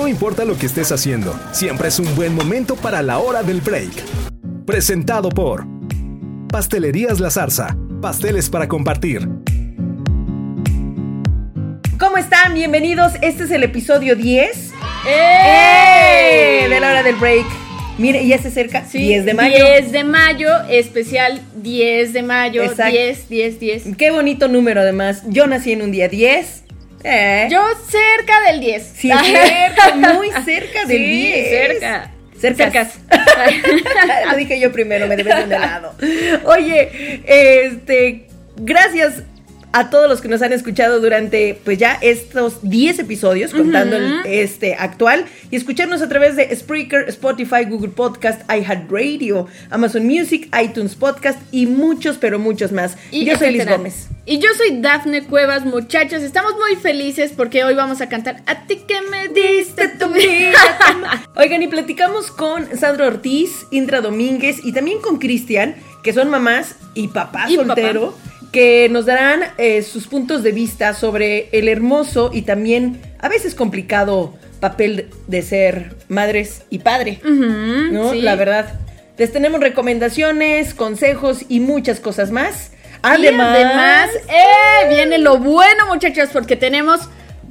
No importa lo que estés haciendo, siempre es un buen momento para la hora del break. Presentado por Pastelerías La Zarza, pasteles para compartir. ¿Cómo están? Bienvenidos. Este es el episodio 10 ¡Eh! ¡Eh! de la hora del break. Mire, ya se acerca. Sí, 10 de mayo. 10 de mayo, especial 10 de mayo. Exacto. 10, 10, 10. Qué bonito número además. Yo nací en un día 10. Eh. Yo cerca del 10. Sí, cerca, muy cerca del Sí, 10. cerca. Cercas. Lo dije yo primero, me debes de un helado. Oye, este, gracias a todos los que nos han escuchado durante, pues ya estos 10 episodios, contando el, este actual, y escucharnos a través de Spreaker, Spotify, Google Podcast, iHeartRadio, Amazon Music, iTunes Podcast y muchos, pero muchos más. Y yo soy Liz. Gómez. Y yo soy Dafne Cuevas, muchachos. Estamos muy felices porque hoy vamos a cantar A ti que me diste tu vida. Oigan, y platicamos con Sandra Ortiz, Indra Domínguez y también con Cristian, que son mamás y papá Y soltero, que nos darán eh, sus puntos de vista sobre el hermoso y también a veces complicado papel de ser madres y padre. ¿No? sí. La verdad. Les tenemos recomendaciones, consejos y muchas cosas más. Y Además, además, eh, viene lo bueno, muchachos, porque tenemos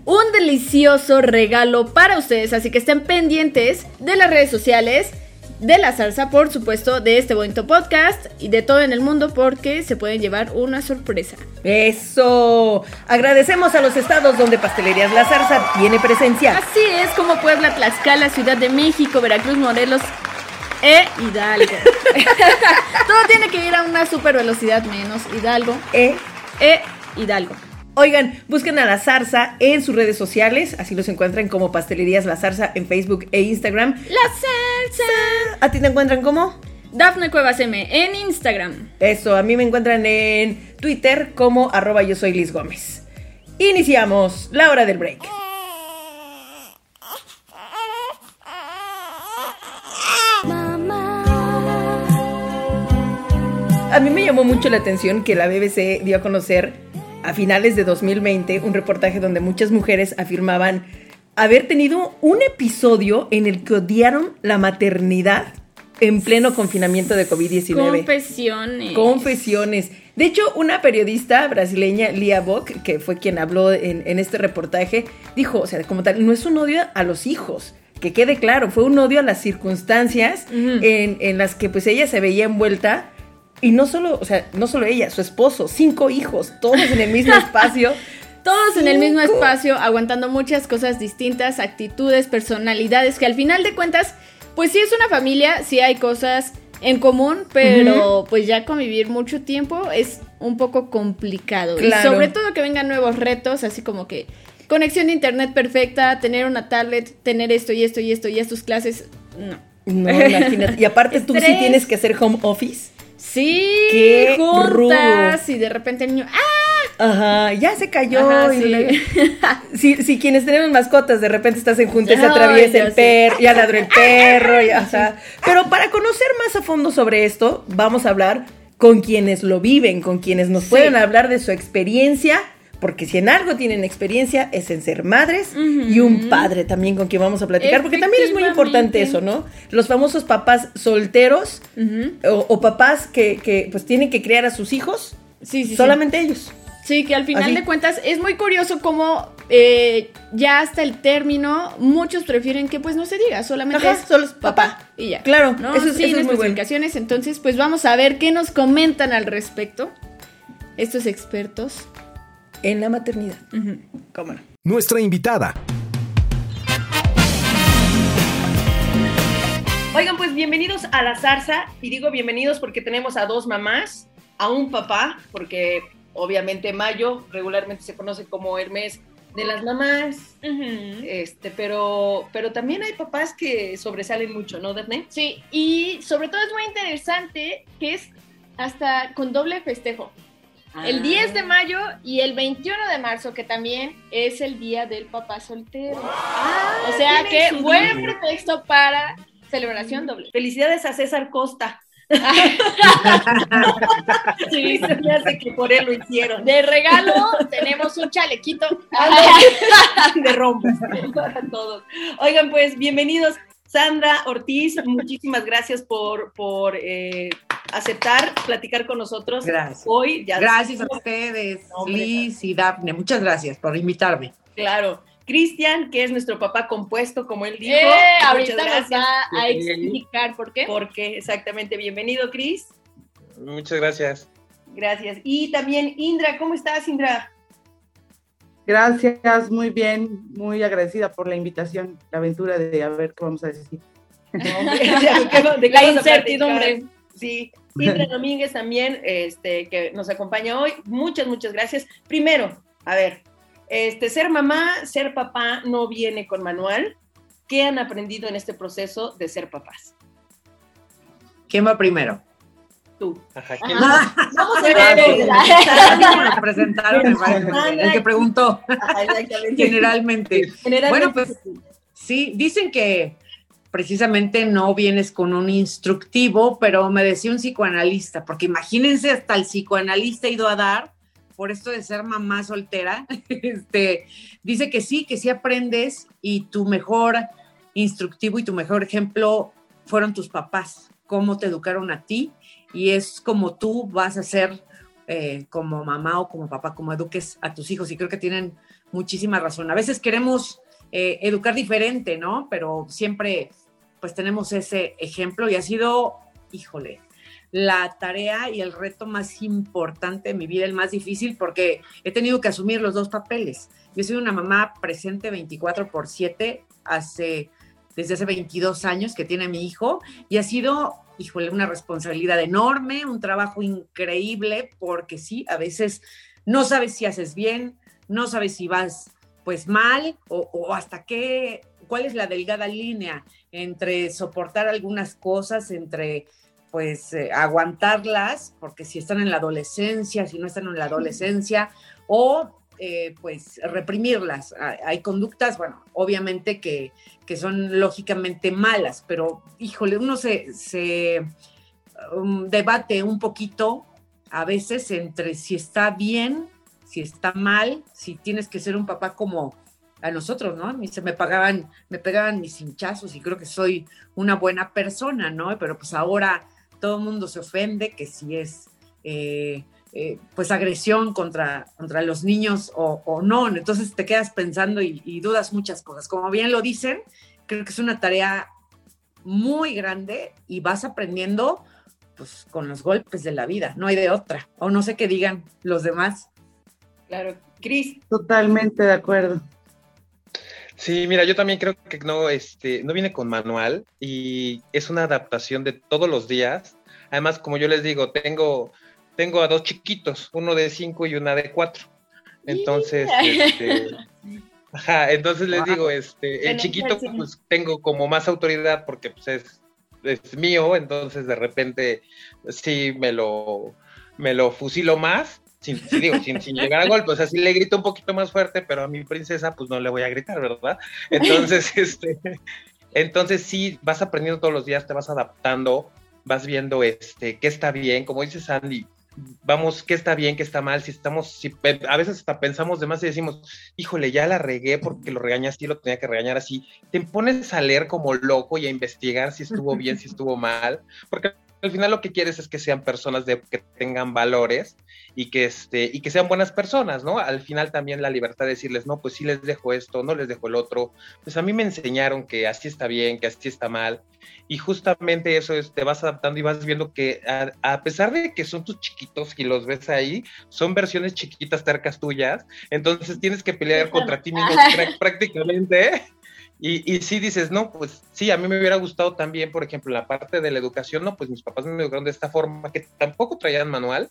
un delicioso regalo para ustedes. Así que estén pendientes de las redes sociales, de la salsa, por supuesto, de este bonito podcast y de todo en el mundo, porque se pueden llevar una sorpresa. eso. Agradecemos a los estados donde Pastelerías La Zarza tiene presencia. Así es como Puebla, Tlaxcala, Ciudad de México, Veracruz, Morelos e Hidalgo. todo tiene que ir a una super velocidad menos Hidalgo Eh, e Hidalgo. Oigan, busquen a La Zarza en sus redes sociales, así los encuentran como Pastelerías La Zarza en Facebook e Instagram. La salsa. ¿A ti te encuentran como? Dafne Cuevas M en Instagram. Eso, a mí me encuentran en Twitter como arroba yo soy Liz Gómez. Iniciamos la hora del break. A mí me llamó mucho la atención que la BBC dio a conocer a finales de 2020 un reportaje donde muchas mujeres afirmaban haber tenido un episodio en el que odiaron la maternidad en pleno confinamiento de COVID-19. Confesiones. Confesiones. De hecho, una periodista brasileña, Lia Bock, que fue quien habló en, en este reportaje, dijo, o sea, como tal, no es un odio a los hijos, que quede claro, fue un odio a las circunstancias en, en las que pues ella se veía envuelta. Y no solo, o sea, no solo ella, su esposo, cinco hijos, todos en el mismo espacio. Todos en el mismo espacio, aguantando muchas cosas distintas, actitudes, personalidades, que al final de cuentas, pues sí es una familia, sí hay cosas en común, pero pues ya convivir mucho tiempo es un poco complicado. Claro. Y sobre todo que vengan nuevos retos, así como que conexión de internet perfecta, tener una tablet, tener esto y esto y esto y estas clases, no. No, imagínate. Y aparte tú sí tienes que hacer home office. Sí, Qué juntas rudo. y de repente el niño, ¡ah! Ajá, ya se cayó. Ajá, y sí. si quienes tenemos mascotas, de repente estás en junta y se atraviesa el perro, ya ladró el perro, ya, ajá. Pero para conocer más a fondo sobre esto, vamos a hablar con quienes lo viven, con quienes nos Sí. pueden hablar de su experiencia, porque si en algo tienen experiencia es en ser madres y un padre también con quien vamos a platicar, porque también es muy importante eso, ¿no? Los famosos papás solteros o, o papás que, que, pues tienen que criar a sus hijos, Sí, sí, sí. solamente ellos. Sí, que al final Así. de cuentas es muy curioso cómo eh, ya hasta el término muchos prefieren que pues no se diga, solamente Ajá, es solo es papá papá. y ya. Claro, ¿no? eso es- Sin eso es muy bueno. entonces pues vamos a ver qué nos comentan al respecto estos expertos. En la maternidad. ¿Cómo no? Nuestra invitada, Oigan, pues bienvenidos a La Zarza. Y digo bienvenidos porque tenemos a dos mamás, a un papá, porque obviamente mayo regularmente se conoce como el mes de las mamás. Este, pero, pero también hay papás que sobresalen mucho, ¿no, Daphne? Sí, y sobre todo es muy interesante que es hasta con doble festejo. El 10 de mayo y el 21 de marzo, que también es el día del papá soltero. o sea que buen día. pretexto para celebración doble. Felicidades a César Costa. sí, se me hace que por él lo hicieron. De regalo tenemos un chalequito de rombos para todos. Oigan, pues bienvenidos. Sandra Ortiz, muchísimas gracias por, por eh, aceptar platicar con nosotros gracias. hoy. gracias a ustedes, Liz y Daphne. Muchas gracias por invitarme. Claro. Cristian, que es nuestro papá compuesto, como él dijo. Eh, ahorita nos va a explicar por qué. Por qué, exactamente. Bienvenido, Cris. Muchas gracias. Gracias. Y también Indra, ¿cómo estás, Indra? Gracias, muy bien, muy agradecida por la invitación, la aventura de a ver qué vamos a decir. de, la incertidumbre. Sí, Indra Domínguez también, este, que nos acompaña hoy. Muchas, muchas gracias. Primero, a ver, este, ser mamá, ser papá no viene con manual. ¿Qué han aprendido en este proceso de ser papás? ¿Quién va primero? Tú. Vamos a ver. presentaron el, que preguntó. Generalmente. Generalmente. Bueno, pues sí, dicen que precisamente no vienes con un instructivo, pero me decía un psicoanalista, porque imagínense, hasta el psicoanalista ido a dar por esto de ser mamá soltera, este, dice que sí, que sí aprendes y tu mejor instructivo y tu mejor ejemplo fueron tus papás, cómo te educaron a ti y es como tú vas a ser eh, como mamá o como papá, como eduques a tus hijos y creo que tienen muchísima razón. A veces queremos eh, educar diferente, ¿no? Pero siempre pues tenemos ese ejemplo y ha sido, híjole, la tarea y el reto más importante de mi vida, el más difícil, porque he tenido que asumir los dos papeles. Yo soy una mamá presente 24 por 7 hace, desde hace 22 años que tiene mi hijo y ha sido, híjole, una responsabilidad enorme, un trabajo increíble, porque sí, a veces no sabes si haces bien, no sabes si vas pues mal o, o hasta qué, cuál es la delgada línea entre soportar algunas cosas, entre pues eh, aguantarlas, porque si están en la adolescencia, si no están en la adolescencia, o eh, pues reprimirlas. Hay conductas, bueno, obviamente que, son lógicamente malas, pero híjole, uno se, se um, debate un poquito a veces entre si está bien, si está mal, si tienes que ser un papá como a nosotros, ¿no? A se me pagaban, me pegaban mis hinchazos y creo que soy una buena persona, ¿no? Pero pues ahora todo el mundo se ofende, que si es eh, eh, pues agresión contra, contra los niños o, no. Entonces te quedas pensando y, dudas muchas cosas. Como bien lo dicen, creo que es una tarea muy grande y vas aprendiendo pues con los golpes de la vida, no hay de otra. O no sé qué digan los demás. Claro, Cris. Totalmente de acuerdo. Sí, mira, yo también creo que no, este, no viene con manual y es una adaptación de todos los días. Además, como yo les digo, tengo, tengo a dos chiquitos, uno de cinco y una de cuatro. Entonces, este, ajá, entonces les digo, este, el chiquito pues tengo como más autoridad porque pues es, es mío, entonces de repente sí me lo, me lo fusilo más sin, digo, sin, llegar a golpe, o sea, sí le grito un poquito más fuerte, pero a mi princesa pues no le voy a gritar, ¿verdad? Entonces, este, entonces sí, vas aprendiendo todos los días, te vas adaptando, vas viendo este, qué está bien, como dice Sandy, vamos, qué está bien, qué está mal, si estamos, si a veces hasta pensamos de más y decimos, híjole, ya la regué porque lo regañé así, lo tenía que regañar así, te pones a leer como loco y a investigar si estuvo bien, si estuvo mal, porque al final lo que quieres es que sean personas de, que tengan valores y que, este, y que sean buenas personas, ¿no? Al final también la libertad de decirles, no, pues sí les dejo esto, no les dejo el otro. Pues a mí me enseñaron que así está bien, que así está mal. Y justamente eso es, te vas adaptando y vas viendo que a, pesar de que son tus chiquitos y los ves ahí, son versiones chiquitas, tercas tuyas. Entonces tienes que pelear contra ti mismo prácticamente. Y, y sí dices, no, pues sí, a mí me hubiera gustado también, por ejemplo, la parte de la educación, no, pues mis papás me educaron de esta forma, que tampoco traían manual,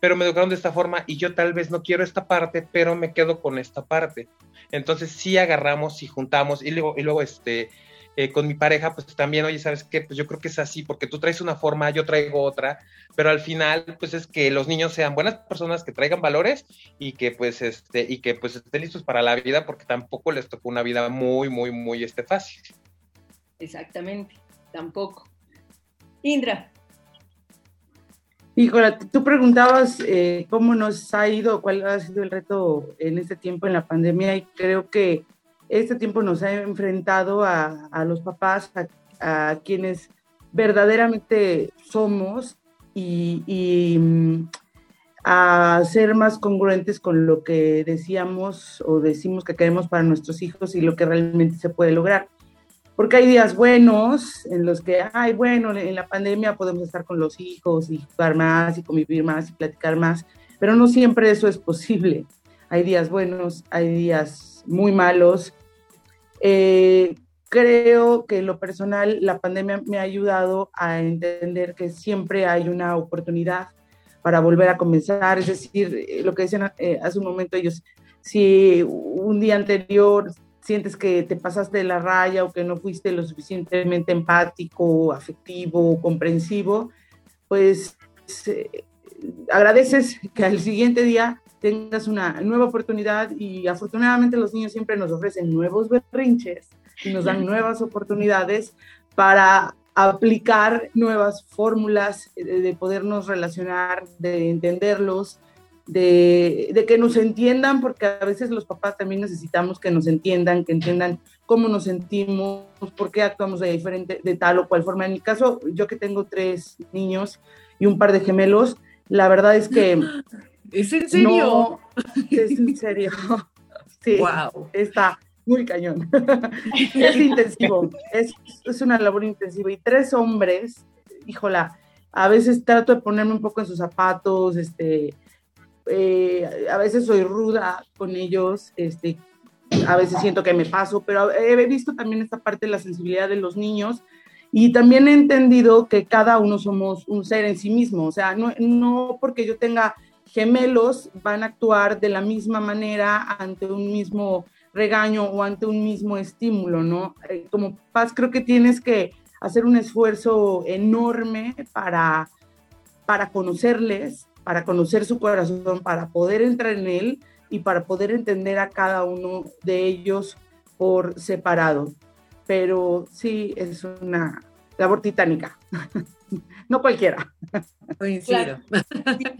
pero me educaron de esta forma y yo tal vez no quiero esta parte, pero me quedo con esta parte. Entonces sí agarramos y juntamos y luego, y luego este, eh, con mi pareja, pues también, oye, ¿sabes qué? Pues yo creo que es así, porque tú traes una forma, yo traigo otra, pero al final, pues es que los niños sean buenas personas, que traigan valores y que pues, este, y que pues estén listos para la vida, porque tampoco les tocó una vida muy, muy, muy este, fácil. Exactamente, tampoco. Indra. Híjole, tú preguntabas eh, cómo nos ha ido, cuál ha sido el reto en este tiempo en la pandemia y creo que este tiempo nos ha enfrentado a, los papás, a, quienes verdaderamente somos y, mm, a ser más congruentes con lo que decíamos o decimos que queremos para nuestros hijos y lo que realmente se puede lograr porque hay días buenos en los que, ay, bueno, en la pandemia podemos estar con los hijos y jugar más y convivir más y platicar más, pero no siempre eso es posible. Hay días buenos, hay días muy malos. Eh, creo que lo personal la pandemia me ha ayudado a entender que siempre hay una oportunidad para volver a comenzar, es decir, lo que decían eh, hace un momento ellos, si un día anterior sientes que te pasaste de la raya o que no fuiste lo suficientemente empático, afectivo, comprensivo, pues eh, agradeces que al siguiente día tengas una nueva oportunidad y afortunadamente los niños siempre nos ofrecen nuevos berrinches y nos dan nuevas oportunidades para aplicar nuevas fórmulas de podernos relacionar, de entenderlos, de, que nos entiendan, porque a veces los papás también necesitamos que nos entiendan, que entiendan cómo nos sentimos, por qué actuamos de diferente, de tal o cual forma. En mi caso, yo que tengo tres niños y un par de gemelos, la verdad es que... ¿Es en serio? es en serio. Sí, wow. está muy cañón. es intensivo, es, es una labor intensiva. Y tres hombres, híjola, a veces trato de ponerme un poco en sus zapatos, este, eh, a veces soy ruda con ellos, este, a veces siento que me paso, pero he visto también esta parte de la sensibilidad de los niños y también he entendido que cada uno somos un ser en sí mismo, o sea, no, no porque yo tenga gemelos van a actuar de la misma manera ante un mismo regaño o ante un mismo estímulo, ¿no? Eh, como paz creo que tienes que hacer un esfuerzo enorme para, para conocerles, para conocer su corazón, para poder entrar en él y para poder entender a cada uno de ellos por separado. Pero sí, es una labor titánica. no cualquiera.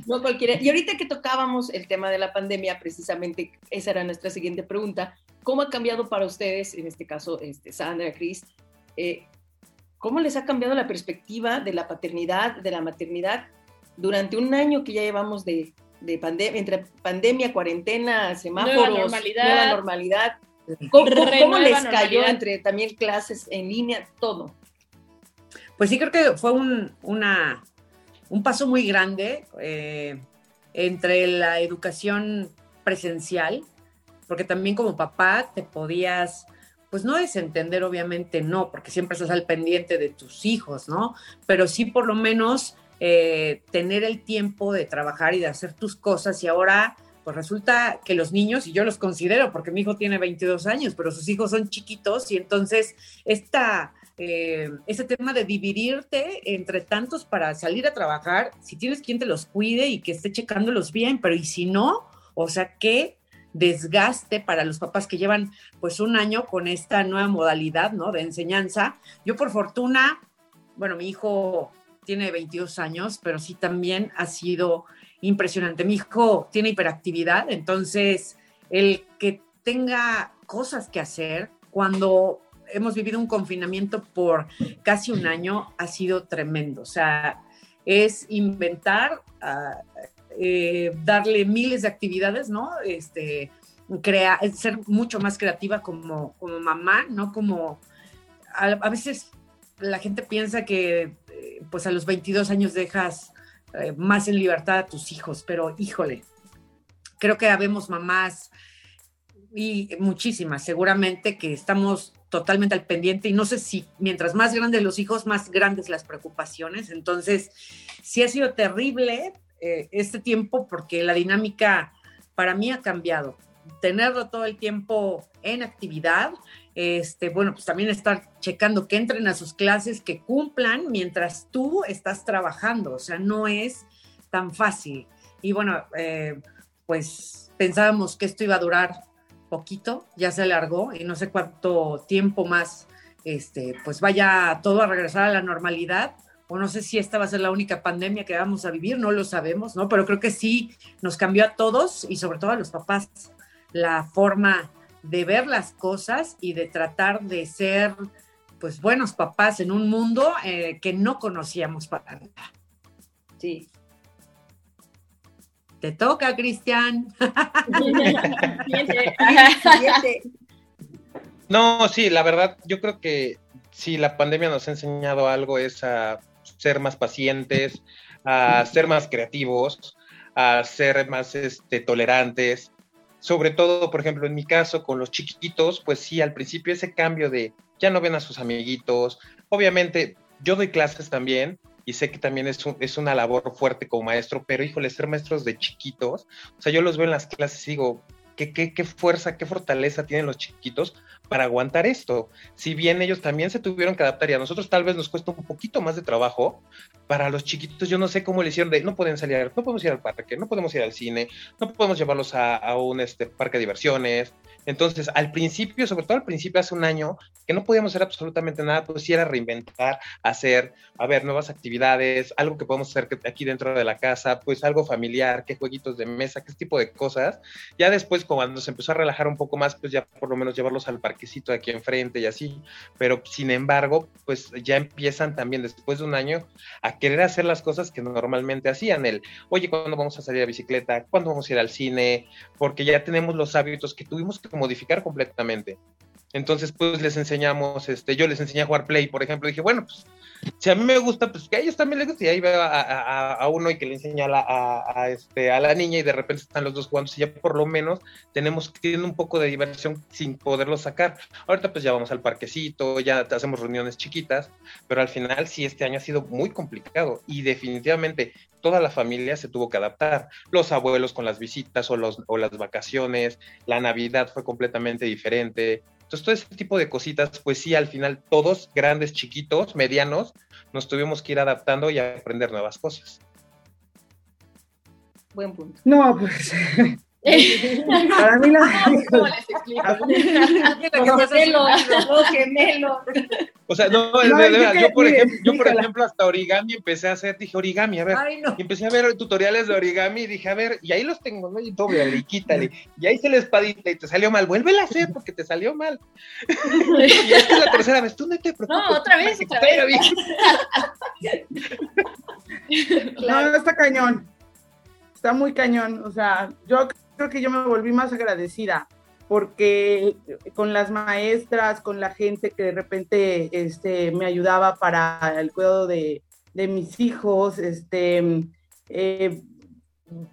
no cualquiera. Y ahorita que tocábamos el tema de la pandemia, precisamente esa era nuestra siguiente pregunta. ¿Cómo ha cambiado para ustedes, en este caso, este, Sandra, Cris, eh, cómo les ha cambiado la perspectiva de la paternidad, de la maternidad durante un año que ya llevamos de, pandemia, entre pandemia, cuarentena, semáforos, nueva normalidad, normalidad ¿Cómo, les cayó entre también clases en línea, todo? Pues sí, creo que fue un, un paso muy grande eh, entre la educación presencial, porque también como papá te podías, pues no desentender, obviamente no, porque siempre estás al pendiente de tus hijos, ¿no? Pero sí por lo menos eh, tener el tiempo de trabajar y de hacer tus cosas y ahora pues resulta que los niños, y yo los considero porque mi hijo tiene 22 años, pero sus hijos son chiquitos y entonces esta, eh, ese tema de dividirte entre tantos para salir a trabajar, si tienes quien te los cuide y que esté checándolos bien, pero y si no, o sea, qué desgaste para los papás que llevan pues un año con esta nueva modalidad, ¿no? De enseñanza. Yo por fortuna, bueno, mi hijo tiene 22 años, pero sí también ha sido impresionante. Mi hijo tiene hiperactividad, entonces el que tenga cosas que hacer cuando hemos vivido un confinamiento por casi un año ha sido tremendo. O sea, es inventar, ah, eh, darle miles de actividades, ¿no? Este, crea, ser mucho más creativa como, como mamá, ¿no? Como a veces la gente piensa que pues a los 22 años dejas eh, más en libertad a tus hijos, pero híjole, creo que habemos mamás y muchísimas, seguramente que estamos totalmente al pendiente y no sé si mientras más grandes los hijos, más grandes las preocupaciones. Entonces, sí ha sido terrible eh, este tiempo porque la dinámica para mí ha cambiado. Tenerlo todo el tiempo en actividad, este, bueno, pues también estar checando que entren a sus clases, que cumplan mientras tú estás trabajando, o sea, no es tan fácil. Y bueno, eh, pues pensábamos que esto iba a durar poquito, ya se alargó y no sé cuánto tiempo más, este, pues vaya todo a regresar a la normalidad, o no sé si esta va a ser la única pandemia que vamos a vivir, no lo sabemos, ¿no? Pero creo que sí nos cambió a todos y sobre todo a los papás la forma de ver las cosas y de tratar de ser pues buenos papás en un mundo eh, que no conocíamos para nada. Sí. Te toca, Cristian. no, sí, la verdad, yo creo que si la pandemia nos ha enseñado algo es a ser más pacientes, a ser más creativos, a ser más este, tolerantes. Sobre todo, por ejemplo, en mi caso, con los chiquitos, pues sí, al principio ese cambio de ya no ven a sus amiguitos. Obviamente, yo doy clases también y sé que también es, es una labor fuerte como maestro, pero híjole, ser maestros de chiquitos, o sea, yo los veo en las clases y digo, ¿qué, qué, qué fuerza, qué fortaleza tienen los chiquitos para aguantar esto. Si bien ellos también se tuvieron que adaptar y a nosotros tal vez nos cuesta un poquito más de trabajo, para los chiquitos yo no sé cómo le hicieron de no pueden salir, no podemos ir al parque, no podemos ir al cine, no podemos llevarlos a, a un este, parque de diversiones, entonces, al principio, sobre todo al principio, hace un año, que no podíamos hacer absolutamente nada, pues sí era reinventar, hacer, a ver, nuevas actividades, algo que podemos hacer aquí dentro de la casa, pues algo familiar, qué jueguitos de mesa, qué tipo de cosas. Ya después, cuando se empezó a relajar un poco más, pues ya por lo menos llevarlos al parquecito de aquí enfrente y así. Pero sin embargo, pues ya empiezan también después de un año a querer hacer las cosas que normalmente hacían. El, oye, ¿cuándo vamos a salir a bicicleta? ¿Cuándo vamos a ir al cine? Porque ya tenemos los hábitos que tuvimos que modificar completamente. Entonces, pues les enseñamos, este, yo les enseñé a jugar Play, por ejemplo, dije, bueno, pues si a mí me gusta, pues que a ellos también les gusta, y ahí veo a, uno y que le enseña a la, a, este, a la niña y de repente están los dos jugando, y ya por lo menos tenemos, tienen un poco de diversión sin poderlo sacar. Ahorita pues ya vamos al parquecito, ya hacemos reuniones chiquitas, pero al final sí, este año ha sido muy complicado y definitivamente toda la familia se tuvo que adaptar. Los abuelos con las visitas o, los, o las vacaciones, la Navidad fue completamente diferente. Entonces, todo ese tipo de cositas, pues sí, al final todos, grandes, chiquitos, medianos, nos tuvimos que ir adaptando y aprender nuevas cosas. Buen punto. No, pues Para mí la... ¿Cómo les gemelo, O sea, no, de verdad, yo por ejemplo, yo por ejemplo hasta origami empecé a hacer, dije origami, a ver, y empecé a ver tutoriales de origami y dije, a ver, y ahí los tengo, ¿no? Y doble, y quítale, y ahí se la espadita y te salió mal, vuélvela a hacer porque te salió mal. y esta es la tercera vez, tú no te preocupes. No, otra vez, otra vez. No, está cañón. Está muy cañón. O sea, yo creo que yo me volví más agradecida porque con las maestras, con la gente que de repente este, me ayudaba para el cuidado de, de mis hijos, este, eh,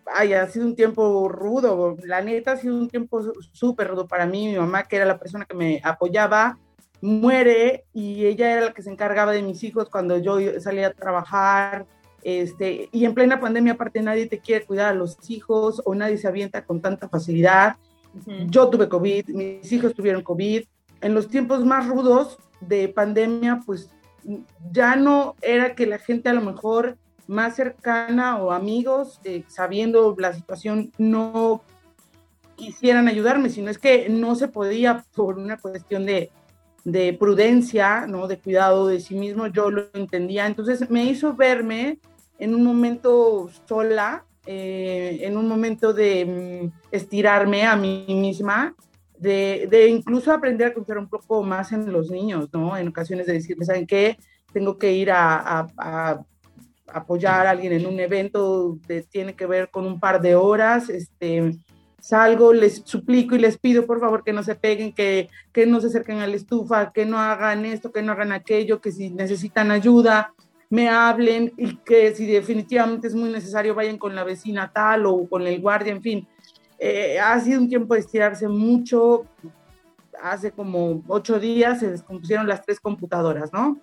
ha sido un tiempo rudo, la neta ha sido un tiempo súper rudo para mí, mi mamá que era la persona que me apoyaba, muere y ella era la que se encargaba de mis hijos cuando yo salía a trabajar, este, y en plena pandemia, aparte, nadie te quiere cuidar a los hijos o nadie se avienta con tanta facilidad. Yo tuve COVID, mis hijos tuvieron COVID. En los tiempos más rudos de pandemia, pues ya no era que la gente a lo mejor más cercana o amigos, eh, sabiendo la situación, no quisieran ayudarme, sino es que no se podía por una cuestión de, de prudencia, ¿no? de cuidado de sí mismo, yo lo entendía. Entonces me hizo verme en un momento sola, eh, en un momento de mm, estirarme a mí misma, de, incluso aprender a confiar un poco más en los niños, ¿no? En ocasiones de decirles, ¿saben qué? Tengo que ir a, a, apoyar a alguien en un evento que tiene que ver con un par de horas, este, salgo, les suplico y les pido por favor que no se peguen, que, que no se acerquen a la estufa, que no hagan esto, que no hagan aquello, que si necesitan ayuda, me hablen y que si definitivamente es muy necesario vayan con la vecina tal o con el guardia, en fin. Eh, ha sido un tiempo de estirarse mucho. Hace como ocho días se descompusieron las tres computadoras, ¿no?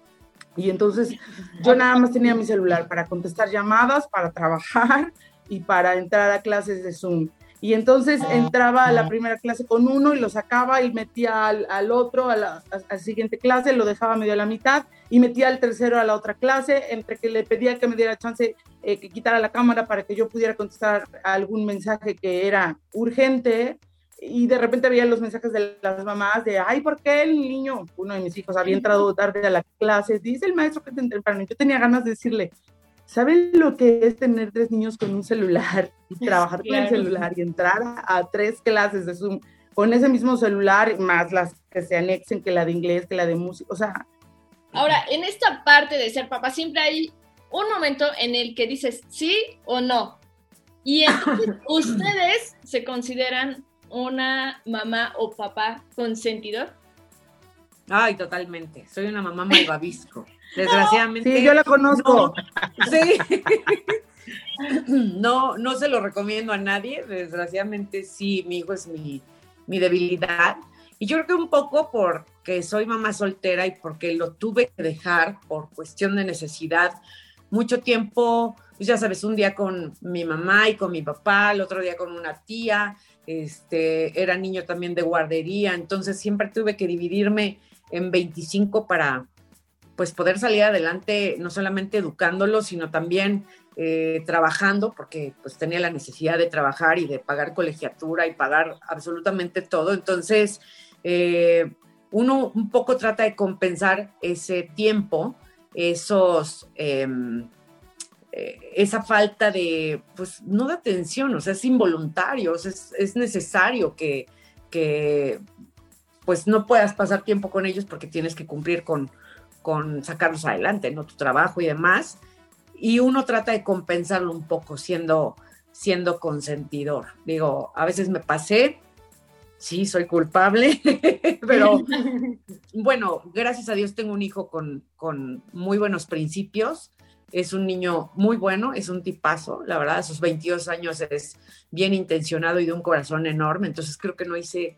Y entonces yo nada más tenía mi celular para contestar llamadas, para trabajar y para entrar a clases de Zoom. Y entonces ah, entraba a la primera clase con uno y lo sacaba y metía al, otro a la, siguiente clase, lo dejaba medio a la mitad y metía al tercero a la otra clase, entre que le pedía que me diera chance eh, que quitara la cámara para que yo pudiera contestar algún mensaje que era urgente. y de repente veía los mensajes de las mamás de, ay, ¿por qué el niño, uno de mis hijos había entrado tarde a la clase? Dice el maestro que te temprano. Yo tenía ganas de decirle, ¿saben lo que es tener tres niños con un celular y trabajar con el celular y entrar a, tres clases de Zoom con ese mismo celular, más las que se anexen, que la de inglés, que la de música? O sea... Ahora, en esta parte de ser papá, siempre hay un momento en el que dices sí o no. Y entonces ustedes se consideran una mamá o papá consentidor? Ay, totalmente. Soy una mamá malvavisco. Desgraciadamente. Sí, yo la conozco. No, sí. no, no se lo recomiendo a nadie. Desgraciadamente, sí, mi hijo es mi, mi debilidad. Y yo creo que un poco porque soy mamá soltera y porque lo tuve que dejar por cuestión de necesidad. Mucho tiempo, pues ya sabes, un día con mi mamá y con mi papá, el otro día con una tía, este, era niño también de guardería, entonces siempre tuve que dividirme en 25 para pues poder salir adelante, no solamente educándolo, sino también eh, trabajando, porque pues tenía la necesidad de trabajar y de pagar colegiatura y pagar absolutamente todo. Entonces, eh, uno un poco trata de compensar ese tiempo, esos... Em, eh, esa falta de, pues no de atención, o sea, es involuntario, es, es necesario que, que, pues no puedas pasar tiempo con ellos porque tienes que cumplir con, con sacarlos adelante, ¿no? Tu trabajo y demás. Y uno trata de compensarlo un poco siendo, siendo consentidor. Digo, a veces me pasé, sí, soy culpable, pero bueno, gracias a Dios tengo un hijo con, con muy buenos principios es un niño muy bueno, es un tipazo, la verdad, a sus 22 años es bien intencionado y de un corazón enorme, entonces creo que no hice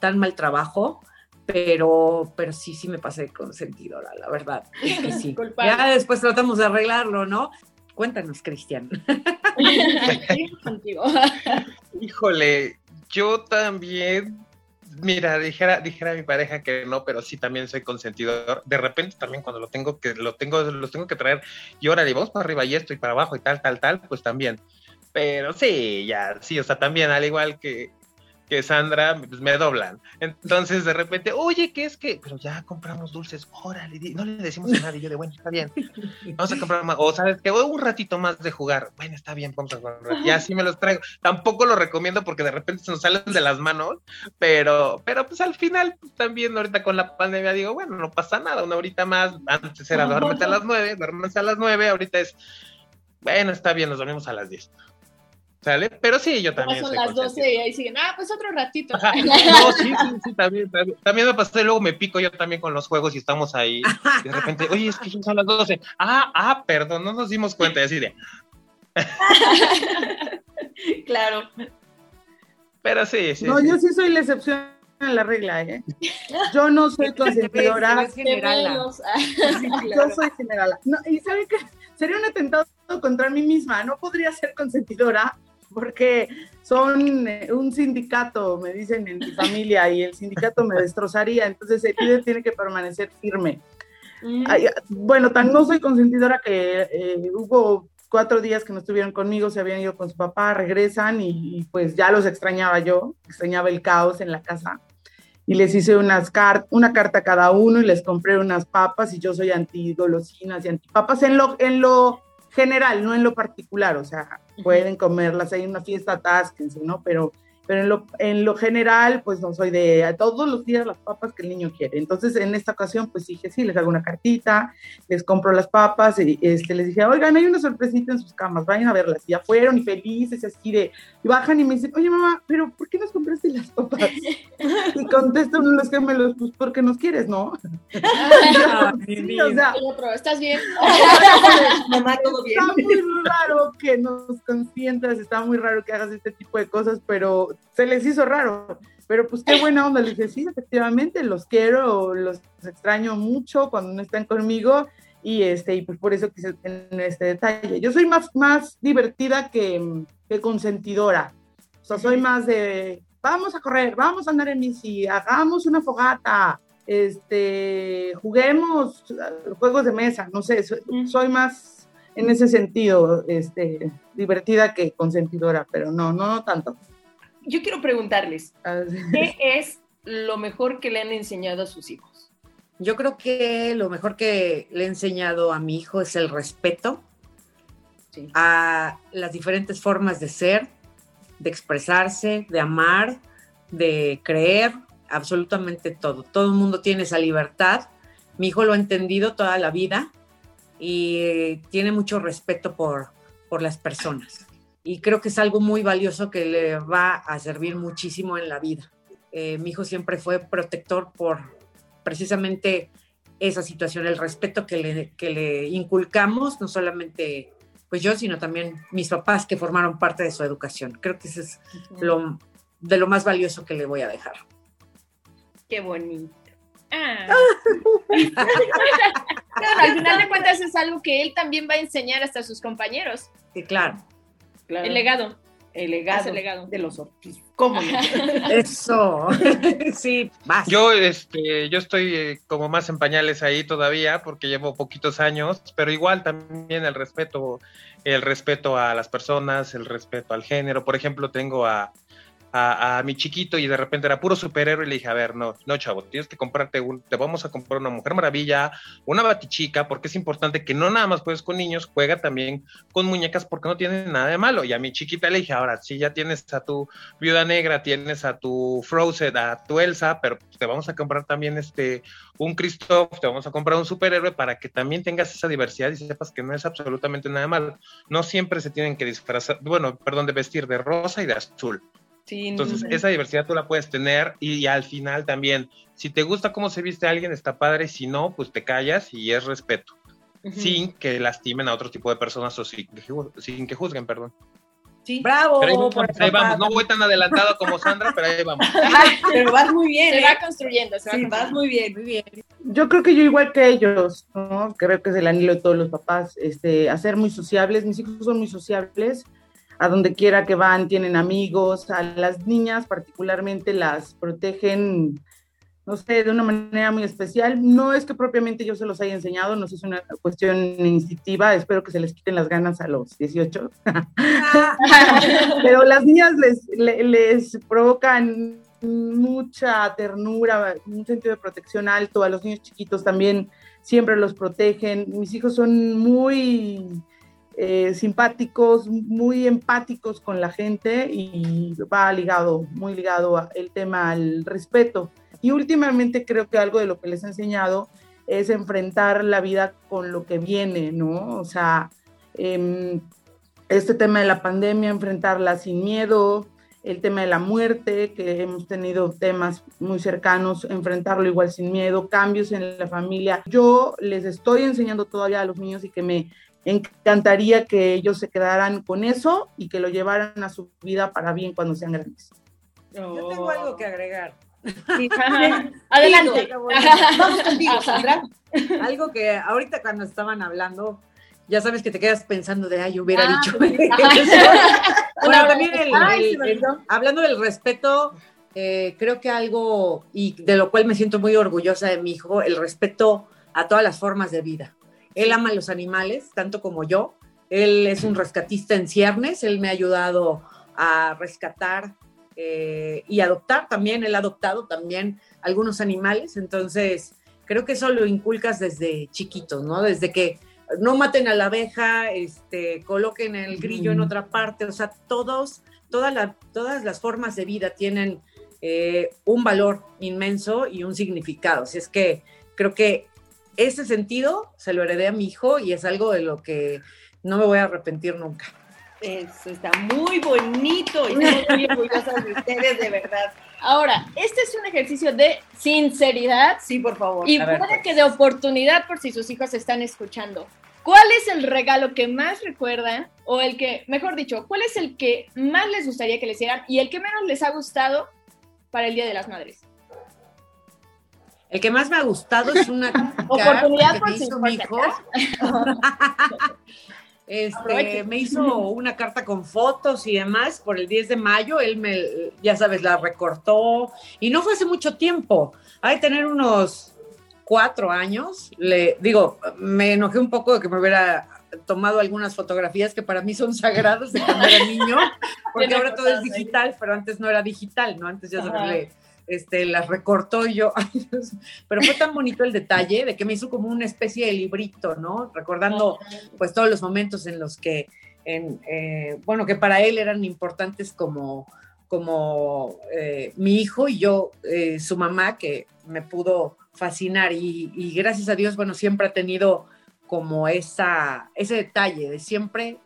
tan mal trabajo, pero, pero sí, sí me pasé con sentido, la verdad. sí. ya después tratamos de arreglarlo, ¿no? Cuéntanos, Cristian. Híjole, yo también mira, dijera, dijera a mi pareja que no, pero sí también soy consentidor. De repente también cuando lo tengo que, lo tengo, los tengo que traer y órale, vamos para arriba y esto y para abajo y tal, tal, tal, pues también. Pero sí, ya, sí, o sea, también al igual que, que Sandra, pues me doblan. Entonces de repente, oye, ¿qué es que? Pero ya compramos dulces, órale, no le decimos a nadie. Yo de bueno, está bien, vamos a comprar más. O sabes que un ratito más de jugar. Bueno, está bien, vamos a jugar. Y así me los traigo. Tampoco lo recomiendo porque de repente se nos salen de las manos, pero, pero pues al final, pues, también ahorita con la pandemia digo, bueno, no pasa nada, una horita más. Antes era duérmete a las nueve, duérmete a las nueve, ahorita es, bueno, está bien, nos dormimos a las diez. ¿Sale? Pero sí, yo también. Son las 12 y ahí siguen, ah, pues otro ratito. No, sí, sí, sí, también, también, me pasé, luego me pico yo también con los juegos y estamos ahí. Y de repente, oye, es que son las 12. Ah, ah, perdón, no nos dimos cuenta. Y así de. claro. Pero sí, sí. No, yo sí soy la excepción en la regla, ¿eh? Yo no soy consentidora. Yo soy general. No, y sabe que sería un atentado contra mí misma. No podría ser consentidora porque son eh, un sindicato, me dicen en mi familia, y el sindicato me destrozaría, entonces el líder tiene que permanecer firme. Mm. bueno, tan no soy consentidora que eh, hubo cuatro días que no estuvieron conmigo, se habían ido con su papá, regresan y, pues ya los extrañaba yo, extrañaba el caos en la casa. Y les hice unas una carta a cada uno y les compré unas papas y yo soy anti golosinas y anti papas en lo, en lo general, no en lo particular, o sea, pueden comerlas, hay una fiesta, atásquense, ¿no? Pero pero en lo, en lo general, pues no soy de todos los días las papas que el niño quiere. Entonces, en esta ocasión, pues dije, sí, les hago una cartita, les compro las papas, y este, les dije, oigan, hay una sorpresita en sus camas, vayan a verlas. Y ya fueron y felices, y así de, y bajan y me dicen, oye, mamá, pero ¿por qué nos compraste las papas? y contesto uno los que me los, pues porque nos quieres, ¿no? sí, o sea, ¿estás bien? mamá, todo bien. Está muy raro que nos consientas, está muy raro que hagas este tipo de cosas, pero se les hizo raro. Pero pues qué buena onda, le dije, sí, efectivamente, los quiero, los extraño mucho cuando no están conmigo y este y pues por eso quise tener este detalle. Yo soy más, más divertida que, que consentidora. O sea, soy más de, vamos a correr, vamos a andar en bici, hagamos una fogata, este, juguemos juegos de mesa, no sé, soy, soy más en ese sentido, este, divertida que consentidora, pero no, no, no tanto. Yo quiero preguntarles, ¿qué es lo mejor que le han enseñado a sus hijos? Yo creo que lo mejor que le he enseñado a mi hijo es el respeto a las diferentes formas de ser, de expresarse, de amar, de creer, absolutamente todo. Todo el mundo tiene esa libertad. Mi hijo lo ha entendido toda la vida y tiene mucho respeto por, por las personas. Y creo que es algo muy valioso que le va a servir muchísimo en la vida. Eh, mi hijo siempre fue protector por precisamente esa situación, el respeto que le, que le inculcamos, no solamente pues yo, sino también mis papás que formaron parte de su educación. Creo que eso es lo, de lo más valioso que le voy a dejar. Qué bonito. Ah. al final de cuentas es algo que él también va a enseñar hasta a sus compañeros. Sí, claro. El legado. El legado, el legado. de los Ortiz. ¿Cómo Eso. sí, más. Yo, este, yo estoy eh, como más en pañales ahí todavía porque llevo poquitos años, pero igual también el respeto, el respeto a las personas, el respeto al género. Por ejemplo, tengo a, a, mi chiquito y de repente era puro superhéroe y le dije, a ver, no, no, chavo, tienes que comprarte un, te vamos a comprar una Mujer Maravilla, una Batichica, porque es importante que no nada más juegues con niños, juega también con muñecas porque no tiene nada de malo. Y a mi chiquita le dije, ahora sí, ya tienes a tu Viuda Negra, tienes a tu Frozen, a tu Elsa, pero te vamos a comprar también este, un Christoph, te vamos a comprar un superhéroe para que también tengas esa diversidad y sepas que no es absolutamente nada malo. No siempre se tienen que disfrazar, bueno, perdón, de vestir de rosa y de azul. Entonces, esa diversidad tú la puedes tener y, al final también, si te gusta cómo se viste alguien, está padre, si no, pues te callas y es respeto, sin que lastimen a otro tipo de personas o sin, que juzguen, perdón. Sí. Bravo. ahí vamos, no voy tan adelantado como Sandra, pero ahí vamos. pero vas muy bien. Se va ¿eh? construyendo, se sí, vas muy bien, muy bien. Yo creo que yo igual que ellos, ¿no? Creo que es el anhelo de todos los papás, este, hacer muy sociables. Mis hijos son muy sociables a donde quiera que van tienen amigos, a las niñas particularmente las protegen, no sé, de una manera muy especial. No es que propiamente yo se los haya enseñado, no sé, es una cuestión instintiva, espero que se les quiten las ganas a los 18. Pero las niñas les, les, provocan mucha ternura, un sentido de protección alto, a los niños chiquitos también siempre los protegen. Mis hijos son muy eh, simpáticos, muy empáticos con la gente y va ligado, muy ligado el tema al respeto. Y últimamente creo que algo de lo que les he enseñado es enfrentar la vida con lo que viene, ¿no? O sea, em, este tema de la pandemia, enfrentarla sin miedo, el tema de la muerte, que hemos tenido temas muy cercanos, enfrentarlo igual sin miedo, cambios en la familia. Yo les estoy enseñando todavía a los niños y que me encantaría que ellos se quedaran con eso y que lo llevaran a su vida para bien cuando sean grandes. Yo tengo algo que agregar. Adelante. Vamos contigo, Sandra. Algo que ahorita cuando estaban hablando, ya sabes que te quedas pensando de, ay, yo hubiera ah, dicho. bueno, también hablando del respeto, eh, creo que algo, y de lo cual me siento muy orgullosa de mi hijo, el respeto a todas las formas de vida. Él ama a los animales, tanto como yo. Él es un rescatista en ciernes, él me ha ayudado a rescatar eh, y adoptar también, él ha adoptado también algunos animales, entonces creo que eso lo inculcas desde chiquitos, ¿no? Desde que no maten a la abeja, este, coloquen el grillo en otra parte, o sea, todos, toda todas las formas de vida tienen eh, un valor inmenso y un significado, así es que creo que ese sentido se lo heredé a mi hijo y es algo de lo que no me voy a arrepentir nunca. Eso está muy bonito y estamos muy orgullosas de ustedes, de verdad. Ahora, este es un ejercicio de sinceridad. Sí, por favor. Y puede que de oportunidad por si sus hijos están escuchando. ¿Cuál es el regalo que más recuerdan? O el que, mejor dicho, ¿cuál es el que más les gustaría que les hicieran y el que menos les ha gustado para el Día de las Madres? El que más me ha gustado es una oportunidad por hizo mi hijo. Este, me hizo una carta con fotos y demás por el 10 de mayo. Él me, ya sabes, la recortó. Y no fue hace mucho tiempo. Hay tener unos cuatro años. Le digo, me enojé un poco de que me hubiera tomado algunas fotografías que para mí son sagradas de cuando era niño, porque ahora todo es digital, pero antes no era digital, ¿no? Antes ya se este, las recortó y yo, pero fue tan bonito el detalle de que me hizo como una especie de librito, ¿no? Recordando pues todos los momentos en los que, en, eh, bueno, que para él eran importantes como, como eh, mi hijo y yo, eh, su mamá, que me pudo fascinar. Y, y, gracias a Dios, bueno, siempre ha tenido como esa, ese detalle de siempre,